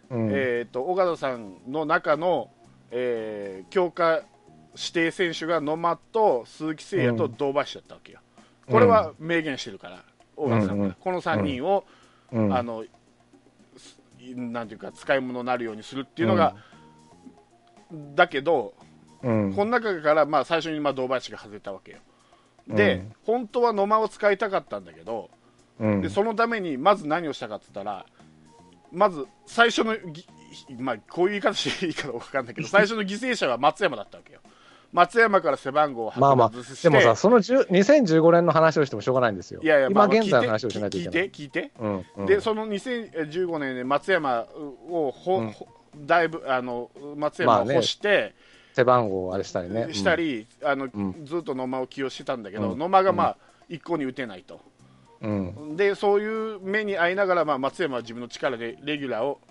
うん、
えー、と尾形さんの中の、えー強化指定選手が野間と鈴木誠也と堂林だったわけよ、これは明言してるから、尾形さんが、この3人を、
うん、
あのすなんていうか使い物になるようにするっていうのが、だけど、
うん、
この中から、まあ、最初にまあ堂林が外れたわけよ。で、
うん。
本当は野間を使いたかったんだけど、
うん。
でそのためにまず何をしたかって言ったら、まず最初のぎ、まあ、こういう言い方していいかどうか分かんないけど、最初の犠牲者は松山だったわけよ。松山から背番号を
まあまあでもさ、その10 2015年の話をしてもしょうがないんですよ。
いやいや、まあ
今現在の話をしないとい。
聞い
けない。
て、聞いて、
うんうん。
で、その2015年で松山をほ、
うん。
ほだいぶあの松山を
まあね。
干して、
背番号をあれしたりね。
したり、あの
うん。
ずっと野間を起用してたんだけど、
うん。
野間がまあ、一向に打てないと。
うん、
でそういう目に遭いながら、まあ、松山は自分の力でレギュラーを
うん、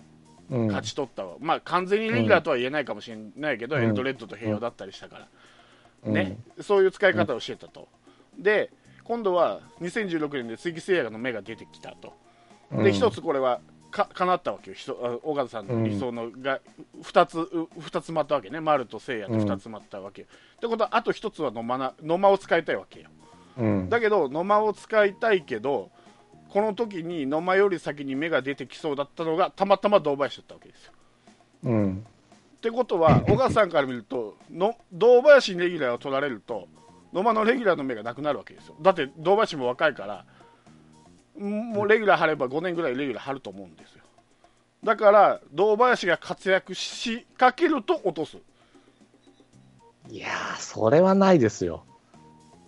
勝ち取ったわ、まあ、完全にレギュラーとは言えないかもしれないけど、
うん。
エルドレッドと併用だったりしたから、
うん。
ね、そういう使い方をしてたと、で今度は2016年で鈴木誠也の目が出てきたと、
うん。
で一つこれはか叶ったわけよ、尾形さんの理想のが2つう二つ待ったわけね、丸と誠也と2つ待ったわけよ。ってことは、あと1つは野間な野間を使いたいわけよ。
うん、
だけど野間を使いたいけどこの時に野間より先に芽が出てきそうだったのがたまたま堂林だったわけですよ。
うん、
ってことは小川さんから見るとの堂林にレギュラーを取られると野間のレギュラーの目がなくなるわけですよだって堂林も若いからんもうレギュラー張れば5年ぐらいレギュラー張ると思うんですよだから堂林が活躍しかけると落とす
いやー、それはないですよ。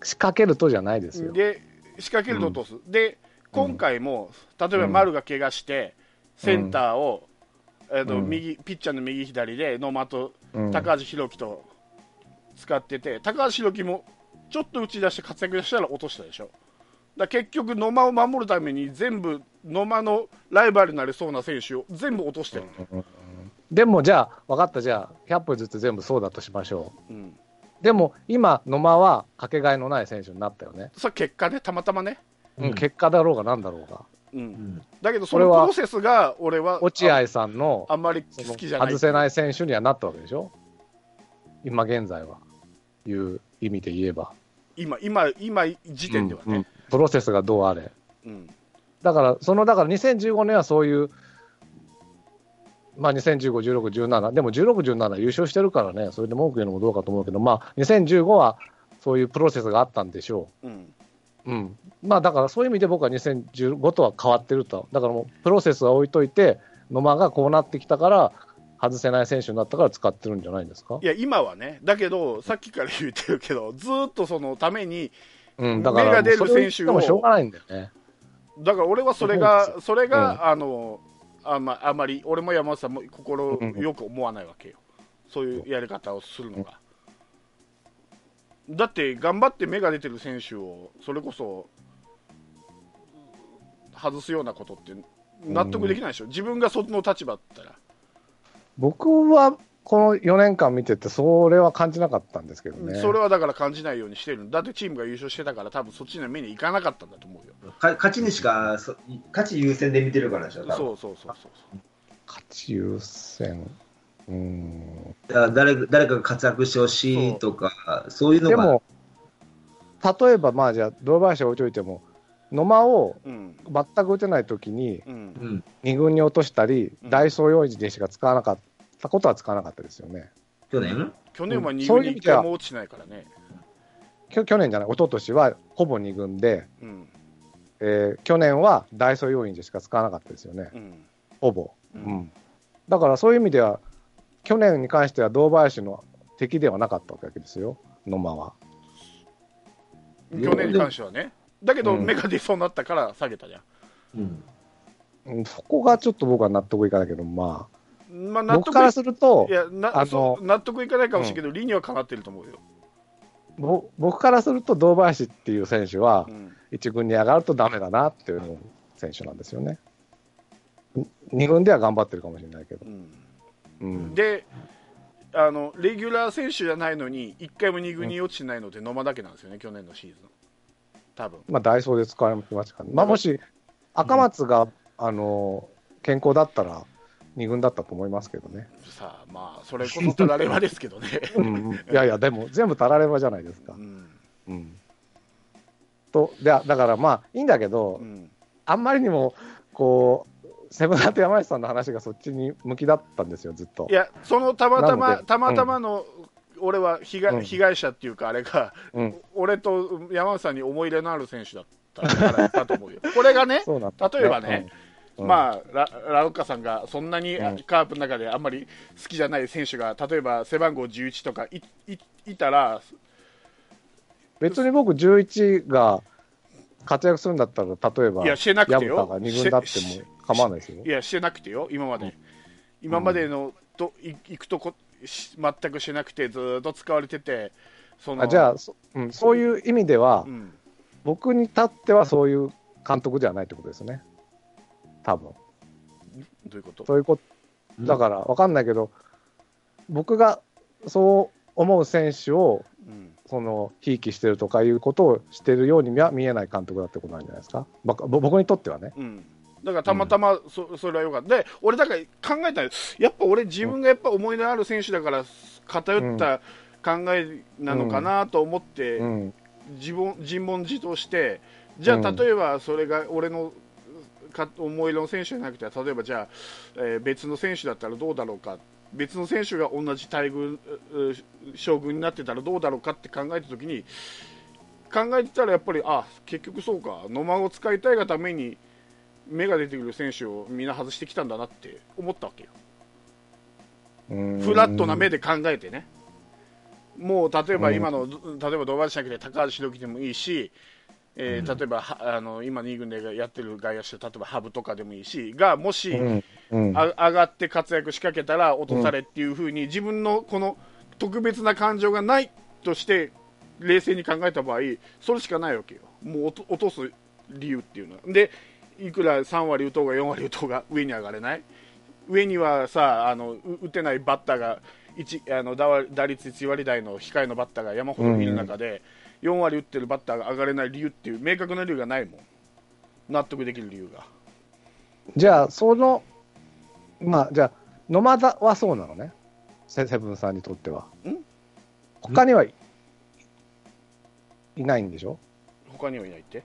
仕掛けるとじゃないですよ。
で仕掛けると落とす、で今回も例えば丸が怪我して、センターを、えーと
うん。
右ピッチャーの右左で野間と
うん。
高橋宏樹と使ってて、高橋宏樹もちょっと打ち出して活躍したら落としたでしょ。だ結局、野間を守るために全部、野間のライバルになりそうな選手を全部落としてる。のよ、
でもじゃあ、分かった、じゃあ、100歩ずつ全部そうだとしましょ
う。ん、
う。でも、今、野間はかけがえのない選手になったよね。
それ結果ね、たまたまね、
うん
うん
結果だろうがなんだろうが。
うん
うん
だけど、その
これは
プロセスが俺は
落合さんの
ああんまり好きじゃない。
外せない選手にはなったわけでしょ？今現在は。いう意味で言えば。
今、今、今時点では
うんうん
ね。
プロセスがどうあれ。
うん
だから、その、だから2015年はそういうまあ、2015、16、17、でも16、17優勝してるからね、それで文句言うのもどうかと思うけど、まあ、2015はそういうプロセスがあったんでしょ
うん。
う。うん。まあ、だからそういう意味で僕は2015とは変わってると。だからもう、プロセスは置いといて、野間がこうなってきたから、外せない選手になったから使ってるんじゃないんですか？
いや、今はね、だけど、さっきから言ってるけど、ずーっとそのために、
うん、だから、もしょうがないんだよね。
だから俺はそれが、それが、
う
あの、あんまあまり、俺も山本さんも心よく思わないわけよ。そういうやり方をするのが。だって、頑張って芽が出てる選手を、それこそ、外すようなことって、納得できないでしょ。自分がその立場だったら。
僕はこの4年間見てて、それは感じなかったんですけどね。
それはだから感じないようにしてるだってチームが優勝してたから、多分そっちの目に行かなかったんだと思うよ。
か勝ちにしかそ、勝ち優先で見てるからでしょ、
そうそうそうそう。
勝ち優先。うん。
だから誰誰かが活躍してほしいとか、そういうのが、
でも、例えば、まあじゃあ、堂林置いといても、野間を
うん。
全く打てないときに、
うん
う。ん、
2軍に落としたり、
うん
ダイソー用意でしか使わなかったことは使わなかったですよね。
去年？
去年は
うん
2軍に1
そういう意味では
回も落ちてないからね。
きょ去年じゃない、一昨年はほぼ2軍で、
うん。
えー去年はダイソー要員でしか使わなかったですよね、
うん。
ほぼ。
う
うんん、だからそういう意味では、去年に関しては堂林の敵ではなかったわけですよ、野間は。
去年に関してはね。だけど、
うん
目が出そうになったから下げたじゃ
うん、
うんそこがちょっと僕は納得いかないけど、ま
ん。まあ、
あ、
納得
僕からすると
い、やな
あの
納得いかないかもしれんけど、理にはかなってると思うよ。
ぼ僕からすると堂林っていう選手は
う、ん。
一軍に上がるとダメだなっていう選手なんですよね。2軍では頑張ってるかもしれないけど。
うん
うん、
であの、レギュラー選手じゃないのに、1回も2軍に落ちてないので、野間だけなんですよね、去年のシーズン。多分
まあ、ダイソーで使われましたから、まあ、もし赤松が、あの健康だったら、2軍だったと思いますけどね。
さあ、まあ、それこそたらればですけどね。
うん、いやいや、でも全部たらればじゃないですか
う。ん
うん、とでだからまあいいんだけど、
うん
あんまりにもこう、セブンアと山下さんの話がそっちに向きだったんですよ、ずっと。
い。や、そのたまたまたまたまの、俺は被害,、
うん
被害者っていうか、あれが、
うん、
俺と山内さんに思い入れのある選手だったからだと思うよ。これがね、例えばね、
うん。
まあ、ララロッカさんがそんなに
うん。
カープの中であんまり好きじゃない選手が、例えば背番号11とかいいいたら、
別に僕、11が活躍するんだったら、例えば、
いや、してなくてよ。
薮田が、2軍だって
し
も構わないですよ。
い。や、してなくてよ、今まで。今までのとい行くとこし全くしてなくて、ずーっと使われてて、その
あじゃあそ、うん、そういう意味では、
うん、
僕にとってはそういう監督ではないってことですね、多分。
どういうこと？
そういうことだから分かんないけど、僕がそう思う選手を
うん。
そのひいきしてるとかいうことをしてるようには見えない監督だってことなんじゃないですか、ばぼ僕にとってはね。
うん、だからたまたまそ,、それはよかった、で俺、だから考えたら、やっぱ俺、自分がやっぱ思いのある選手だから、偏った考えなのかなと思って、
うん。
自分尋問自答して、じゃあ、
うん。
例えばそれが俺のか思いの選手じゃなくて、例えばじゃあ、えー別の選手だったらどうだろうか、別の選手が同じ待遇うう将軍になってたらどうだろうかって考えたときに、考えてたらやっぱり、あ結局そうか、野間を使いたいがために、芽が出てくる選手をみんな外してきたんだなって思ったわけよ。
うん。
フラットな目で考えてね、もう例えば今の、例えば堂林じゃなくて高橋宏樹でもいいし、えー
うん。
例えばはあの今、2軍でやってる外野手、例えばハブとかでもいいし、がもし、あ上がって活躍しかけたら落とされっていうふうに、自分のこの特別な感情がないとして、冷静に考えた場合、それしかないわけよ、もう落と落とす理由っていうのは。でいくら3割打とうが4割打とうが上に上がれない？上にはさあのう打てないバッターが1あの打率1割台の控えのバッターが山ほどいる中で、4割打ってるバッターが上がれない理由っていう明確な理由がないもん。納得できる理由が。
じゃあ、その、まあ、じゃあ、野間田はそうなのね、セセブンさんにとっては。
ん？
他にはいいないんでしょ？
他にはいないって？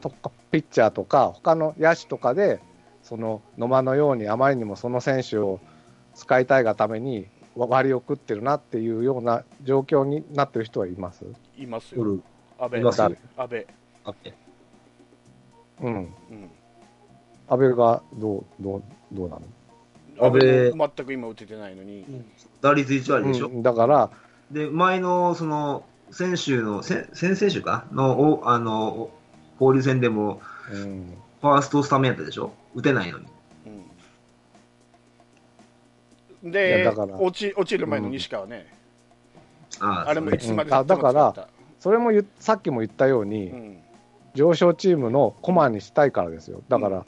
とかピッチャーとか、他の野手とかで、その野間のようにあまりにもその選手を使いたいがためにわ割を食ってるなっていうような状況になってる人はいます？
いますよ。安倍。
います
安倍。
うん。
うん。
安倍がどう、どう、どうなの？
安倍
も全く今打ててないのに。
打率1割でしょ？
うん、だから、
で、前の、その、先週の、先先々週か？の、おあの、交流戦でも、
うん、
ファーストスタメンやったでしょ？打てないのに。
うん。
い
で
やだから
落ち、落ちる前の西川ね。
あ
あれもいつまで
うんあだからそれもさっきも言ったように、上昇チームのコマにしたいからですよ。だから、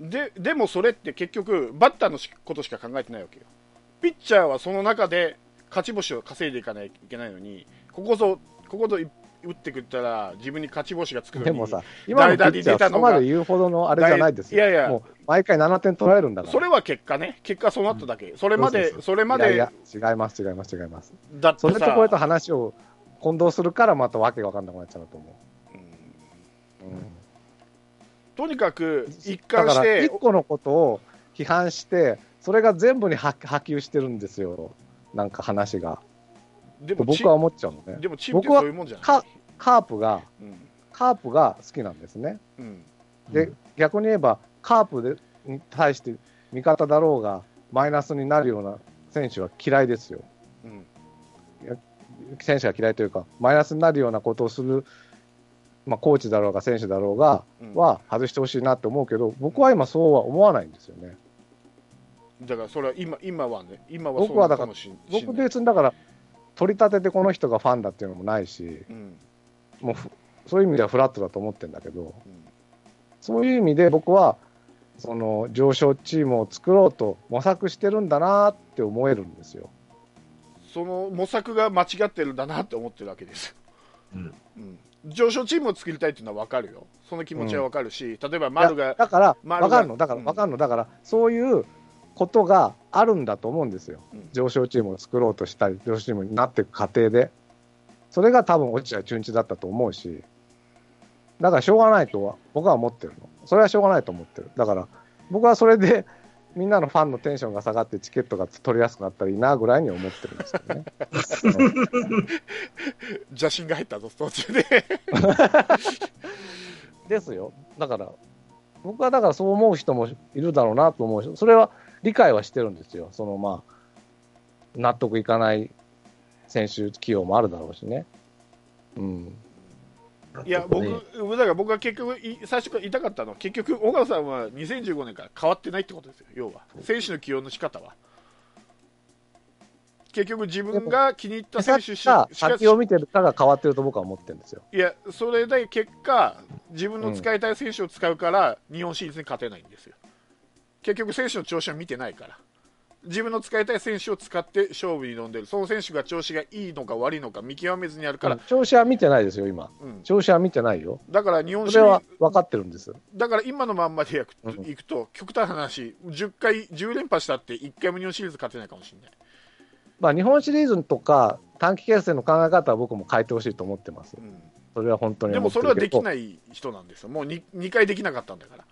うん。で、でもそれって結局、バッターのしことしか考えてないわけよ。ピッチャーはその中で勝ち星を稼いでいかないといけないのに、ここぞ、ここぞ打ってくったら自分に勝ち星がつくのに。
でもさ、今のピッチャーはそこまで言うほどのあれじゃないですよ。
いやいや
もう毎回7点取られるんだから。
それは結果ね、結果そうなっただけ。それまで、
そ
れまで
いやいや、違います、違います、違います。
だってさ、
それとこれと話を混同するから、またわけが分かんなくなっちゃうと思
うん
う。うん
とにかく一貫して
一、個のことを批判して、それが全部に波波及してるんですよ、なんか話が。
でもチ
僕は思っちゃうのね。
でもチームって
僕は
そういうもんじゃない。
カカープが、
うん
カープが好きなんですね。
うん
で、逆に言えば、カープでに対して味方だろうが、マイナスになるような選手は嫌いですよ。
うん
選手が嫌いというか、マイナスになるようなことをする、まあ、コーチだろうが、選手だろうが、
うん
は外してほしいなって思うけど、僕は今、そうは思わないんですよね。
だからそれは今今はね、今はそう
僕はだか
もしん
僕
しんない
別にだから、取り立ててこの人がファンだっていうのもないし、
うん
もうふそういう意味ではフラットだと思ってるんだけど、
うん
そういう意味で僕は、その上昇チームを作ろうと模索してるんだなって思えるんですよ。
その模索が間違ってるんだなって思ってるわけですよ。
うん
うん上昇チームを作りたいっていうのは分かるよ。その気持ちは分かるし、例えば丸が、
だから、
丸が
わかるの、だから、
うん
わかるの、だから、そういうことがあるんだと思うんですよ。
うん
上昇チームを作ろうとしたり、上昇チームになっていく過程で。それが多分落合中日だったと思うし、だからしょうがないとは、僕は思ってるの。それはしょうがないと思ってる。だから、僕はそれで、みんなのファンのテンションが下がってチケットが取りやすくなったらいいなぐらいに思ってるんですよね。
邪心が入ったぞ、途中で。
ですよ。だから、僕はだからそう思う人もいるだろうなと思うし、それは理解はしてるんですよ。そのまあ、納得いかない選手起用もあるだろうしね。うん。
いや、僕、
ね
だから僕は結局、い最初から言いたかったのは、結局、小川さんは2015年から変わってないってことですよ、要は。選手の起用の仕方は。結局、自分が気に入った選手しし
か
か
先を見てるかが変わってると僕は思ってるんですよ。
いや、それで結果、自分の使いたい選手を使うから、日本シリーズに勝てないんですよ。結局、選手の調子は見てないから。自分の使いたい選手を使って勝負に挑んでる。その選手が調子がいいのか悪いのか見極めずにやるから。
調子は見てないですよ、今。
うん、
調子は見てないよ。
だから日本
それは
シリーズ、
分かってるんです。
だから今のまんまでやく
うん
いくと、極端な話、10回、10連覇したって1回も日本シリーズ勝てないかもしれない。
まあ、日本シリーズとか短期決戦の考え方は僕も変えてほしいと思ってます。
うん
それは本当に
でもそれはできない人なんですよ。もう 2, 2回できなかったんだから。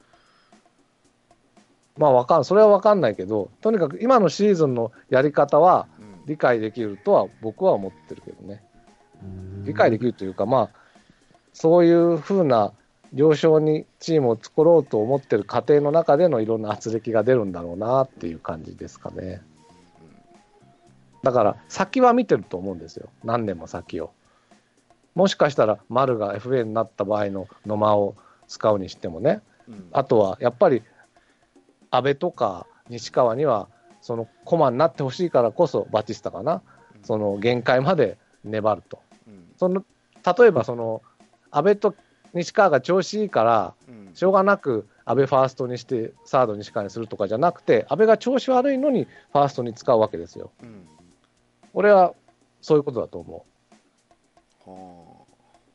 まあ、わかん、それは分かんないけど、とにかく今のシーズンのやり方は
うん
理解できるとは僕は思ってるけどね。理解できるというか、まあ、そういうふうな上昇にチームを作ろうと思ってる過程の中でのいろんな圧力が出るんだろうなっていう感じですかね。だから、先は見てると思うんですよ。何年も先を。もしかしたら、丸が FA になった場合の野間を使うにしてもね、
うん
あとはやっぱり安倍とか西川には、その駒になってほしいからこそ、バチスタかな、その限界まで粘ると。
うん。
その例えばその安倍と西川が調子いいから、
うん。
しょうがなく安倍ファーストにして、サード西川にするとかじゃなくて、安倍が調子悪いのにファーストに使うわけですよ。
うん。
俺はそういうことだと思
は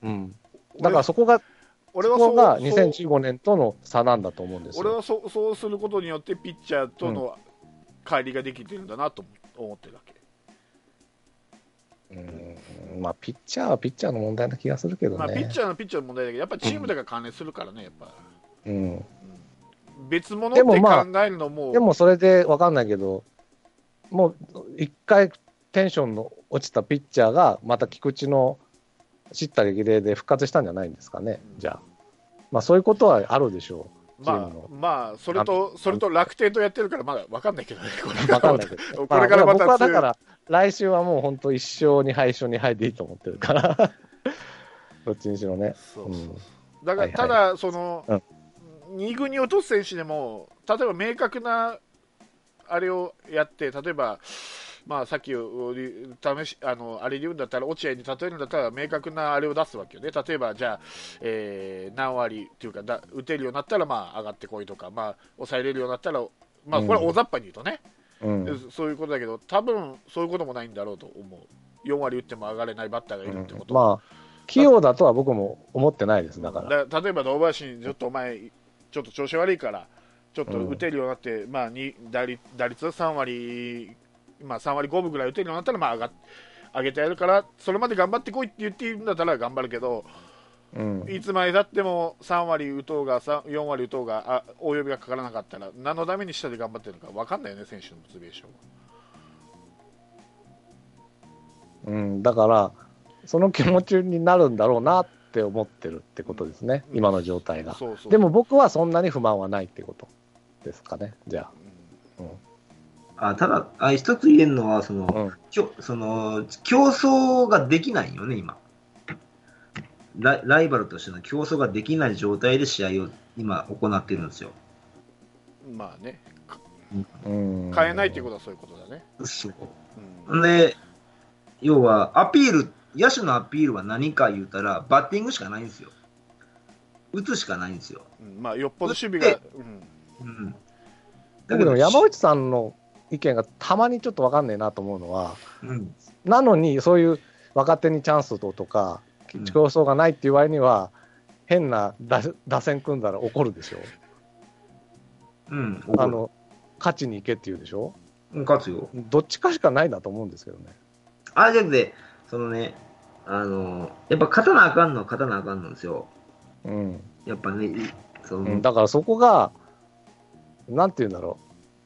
う。うん、
あ
だからそこが、そ
俺はそう
こが
そう
2015年との差なんだと思うんですよ。
俺はそうそうすることによってピッチャーとの乖離ができてるんだなと思ってるわけ。
うんまあ、ピッチャーはピッチャーの問題な気がするけどね。
まあ、ピッチャーのピッチャーの問題だけど、やっぱりチームだから関連するからね、やっぱ。
うん、
うん別物って考えるのも、
でもそれで分かんないけど、もう一回テンションの落ちたピッチャーが、また菊池の叱咤激励で復活したんじゃないんですかね、じゃあ。まあそういうことはあるでしょう、
まあ、まあ、それと、それと楽天とやってるから、まだ分かんないけどね、これ。
分かんないけど、
これからまた
僕はだから、来週はもう本当、一勝2敗、1勝2敗でいいと思ってるから、どっちにしろね。
そうそう
う。ん。
だから、ただ、その、
うん。
2軍に落とす選手でも、例えば明確なあれをやって、例えば、まあ、さっき試しあのあれで言うんだったら、落合に例えるんだったら、明確なあれを出すわけよね、例えば、じゃあ、えー何割っていうかだ、打てるようになったら、まあ、上がってこいとか、まあ、抑えれるようになったら、まあ、これは大雑把に言うとね、
うん。
そういうことだけど、多分そういうこともないんだろうと思う、4割打っても上がれないバッターがいるってこと。
まあ、器用だとは僕も思ってないです、だから。
だ例えば堂林にちょっとお前、ちょっと調子悪いから、ちょっと打てるようになって、まあ、に打率打率3割、まあ、3割5分ぐらい打てるようになったら、まあ、上が上げてやるから、それまで頑張ってこいって言っているんだったら頑張るけど、
うん。
いつまでたっても3割打とうが、さ4割打とうが、あ大呼びがかからなかったら、何のために下で頑張ってるのか分かんないよね、選手のモチベーションは。
うん、だから、その気持ちになるんだろうなって思ってるってことですね、
うん。
今の状態が。
そうそう。
でも僕はそんなに不満はないってことですかね、じゃ
うん
あただあ、一つ言えるのはその、
あ。うん
きょその競争ができないよね、今ライ。ライバルとしての競争ができない状態で試合を今行ってるんですよ。
まあね、
うん
変えないっていうことはそういうことだね。
そう
うん
で、要はアピール、野手のアピールは何か言うたら、バッティングしかないんですよ。打つしかないんですよ。
うんまあ、よっぽど守備が、うん
うん、
僕でも山内さんの意見がたまにちょっと分かんねえなと思うのは、
うん、
なのにそういう若手にチャンスととか、
うん
競争がないっていう場合には、変な打打線組んだら怒るでしょ。
うん、
あの勝ちに行けって言うでしょ。
うん勝つよ。
どっちかしかないなと思うんですけどね。
あ、じゃなくて、そのね、あの、やっぱ勝たなあかんのは勝たなあかんのですよ。
うん
やっぱね、いその、
うん、だからそこが、なんて言うんだろ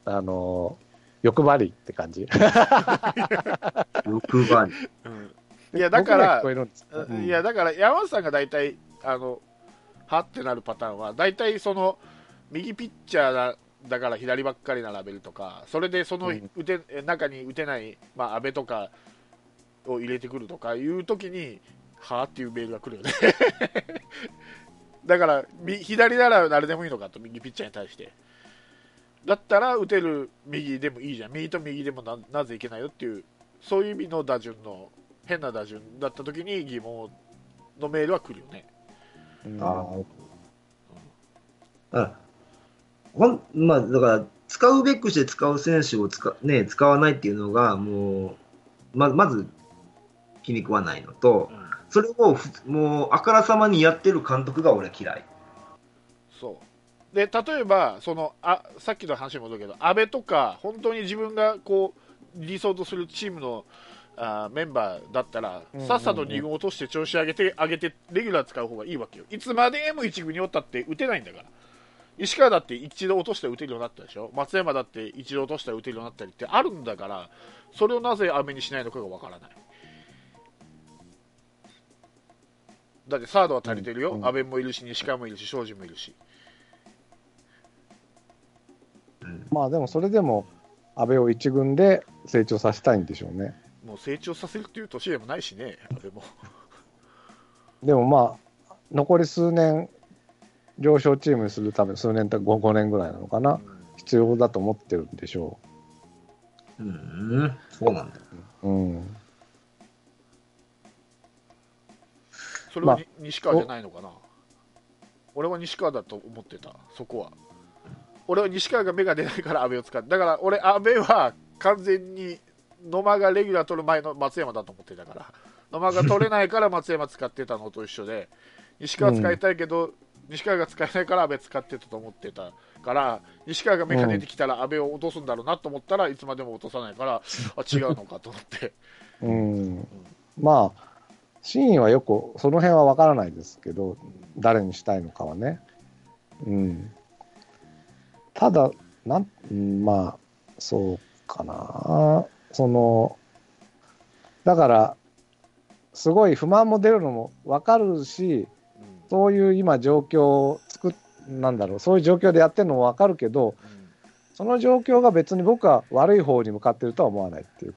う、あの欲張りって感じ。
欲張り。
うん。いやだからいやだから山内さんが大体あのはってなるパターンは大体その右ピッチャーだだから左ばっかり並べるとかそれでその
うん。
打て、中に打てない、まあ、安倍とかを入れてくるとかいう時にはあっていうメールが来るよね。だからみ左なら誰でもいいのかと右ピッチャーに対してだったら打てる右でもいいじゃん右と右でもななぜいけないよっていうそういう意味の打順の変な打順だった時に疑問のメールは来るよね。
うん
ああほんまあ、だから、使うべくして使う選手を使,、ね、使わないっていうのが、もう、ままず気に食わないのと、
うん
それをふもう、あからさまにやってる監督が俺は嫌い。
そうで例えばそのあさっきの話に戻るけど安倍とか本当に自分がこう理想とするチームのあメンバーだったら、さっさと2軍落として調子上げて上げてレギュラー使う方がいいわけよ。いつまでも1軍におったって打てないんだから。石川だって一度落として打てるようになったでしょ？松山だって一度落としたら打てるようになったりってあるんだからそれをなぜ安倍にしないのかがわからない。だってサードは足りてるよ、
うんうん。
安倍もいるし西川もいるし庄司もいるし
まあでもそれでも、安倍を一軍で成長させたいんでしょうね。
もう成長させるっていう年でもないしね、安倍も。
でもまあ、残り数年、上昇チームにするため、数年と 5, 5年ぐらいなのかな、
うん
必要だと思ってるんでしょ
うん、そうなんだよ。
う。うん。
それは
ま
に西川じゃないのかな。俺は西川だと思ってた、そこは。俺は西川が芽が出ないから安倍を使って、だから俺、安倍は完全に野間がレギュラー取る前の松山だと思ってたから、野間が取れないから松山使ってたのと一緒で、西川使いたいけど、西川が使えないから安倍使ってたと思ってたから、西川が芽が出てきたら安倍を落とすんだろうなと思ったらいつまでも落とさないから、あ違うのかと思って。
うん。まあ、真意はよく、その辺は分からないですけど、誰にしたいのかはね。うん。ただ、なん、うんまあ、そうかな。その、だから、すごい不満も出るのもわかるし、そういう今状況を作っ、なんだろう、そういう状況でやってるのもわかるけど、その状況が別に僕は悪い方に向かってるとは思わないっていう